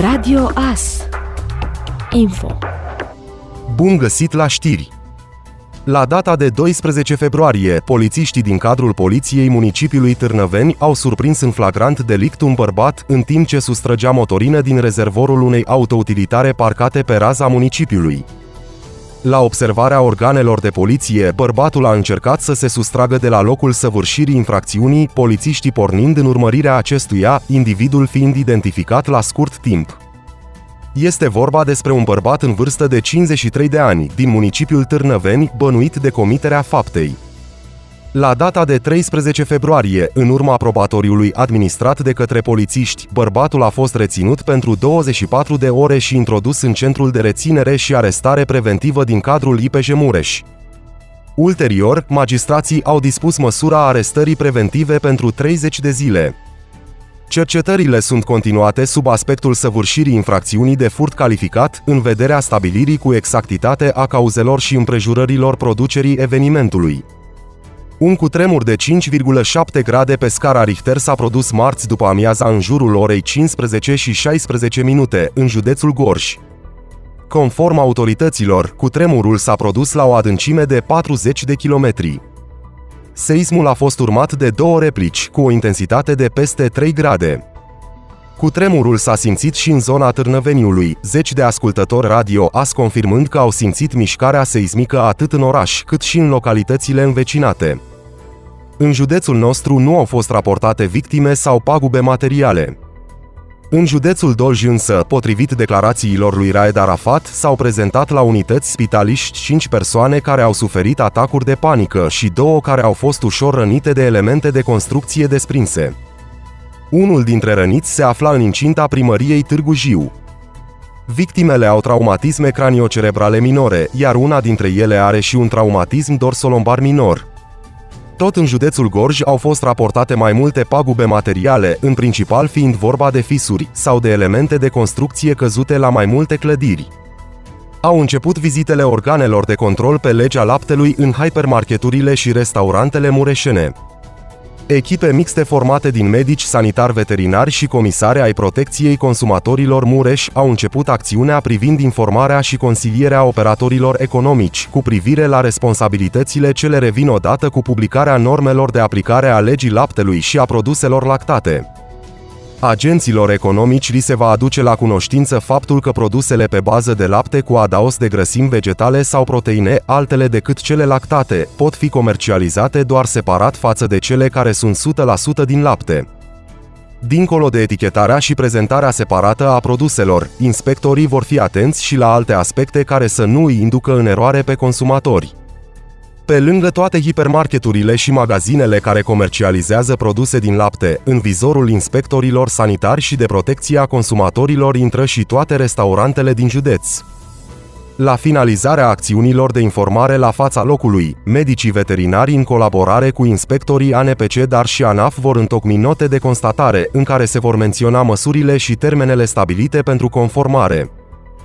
Radio AS Info Bun găsit la știri! La data de 12 februarie, polițiștii din cadrul Poliției Municipiului Târnăveni au surprins în flagrant delict un bărbat în timp ce sustrăgea motorină din rezervorul unei autoutilitare parcate pe raza municipiului. La observarea organelor de poliție, bărbatul a încercat să se sustragă de la locul săvârșirii infracțiunii, polițiștii pornind în urmărirea acestuia, individul fiind identificat la scurt timp. Este vorba despre un bărbat în vârstă de 53 de ani, din municipiul Târnăveni, bănuit de comiterea faptei. La data de 13 februarie, în urma probatoriului administrat de către polițiști, bărbatul a fost reținut pentru 24 de ore și introdus în centrul de reținere și arestare preventivă din cadrul IPJ Mureș. Ulterior, magistrații au dispus măsura arestării preventive pentru 30 de zile. Cercetările sunt continuate sub aspectul săvârșirii infracțiunii de furt calificat în vederea stabilirii cu exactitate a cauzelor și împrejurărilor producerii evenimentului. Un cutremur de 5,7 grade pe scara Richter s-a produs marți după amiaza în jurul orei 15 și 16 minute în județul Gorj. Conform autorităților, cutremurul s-a produs la o adâncime de 40 de kilometri. Seismul a fost urmat de două replici, cu o intensitate de peste 3 grade. Cu tremurul s-a simțit și în zona Târnăveniului, zeci de ascultători radio as confirmând că au simțit mișcarea seismică atât în oraș, cât și în localitățile învecinate. În județul nostru nu au fost raportate victime sau pagube materiale. În județul Dolj însă, potrivit declarațiilor lui Raed Arafat, s-au prezentat la unități spitaliști 5 persoane care au suferit atacuri de panică și două care au fost ușor rănite de elemente de construcție desprinse. Unul dintre răniți se afla în incinta primăriei Târgu Jiu. Victimele au traumatisme craniocerebrale minore, iar una dintre ele are și un traumatism dorsolombar minor. Tot în județul Gorj au fost raportate mai multe pagube materiale, în principal fiind vorba de fisuri sau de elemente de construcție căzute la mai multe clădiri. Au început vizitele organelor de control pe legea laptelui în hypermarketurile și restaurantele mureșene. Echipe mixte formate din medici, sanitari veterinari și comisare ai protecției consumatorilor Mureș au început acțiunea privind informarea și consilierea operatorilor economici cu privire la responsabilitățile ce le revin odată cu publicarea normelor de aplicare a legii laptelui și a produselor lactate. Agenților economici li se va aduce la cunoștință faptul că produsele pe bază de lapte cu adaos de grăsimi vegetale sau proteine, altele decât cele lactate, pot fi comercializate doar separat față de cele care sunt 100% din lapte. Dincolo de etichetarea și prezentarea separată a produselor, inspectorii vor fi atenți și la alte aspecte care să nu îi inducă în eroare pe consumatori. Pe lângă toate hipermarketurile și magazinele care comercializează produse din lapte, în vizorul inspectorilor sanitari și de protecție a consumatorilor intră și toate restaurantele din județ. La finalizarea acțiunilor de informare la fața locului, medicii veterinari în colaborare cu inspectorii ANPC, dar și ANAF vor întocmi note de constatare în care se vor menționa măsurile și termenele stabilite pentru conformare.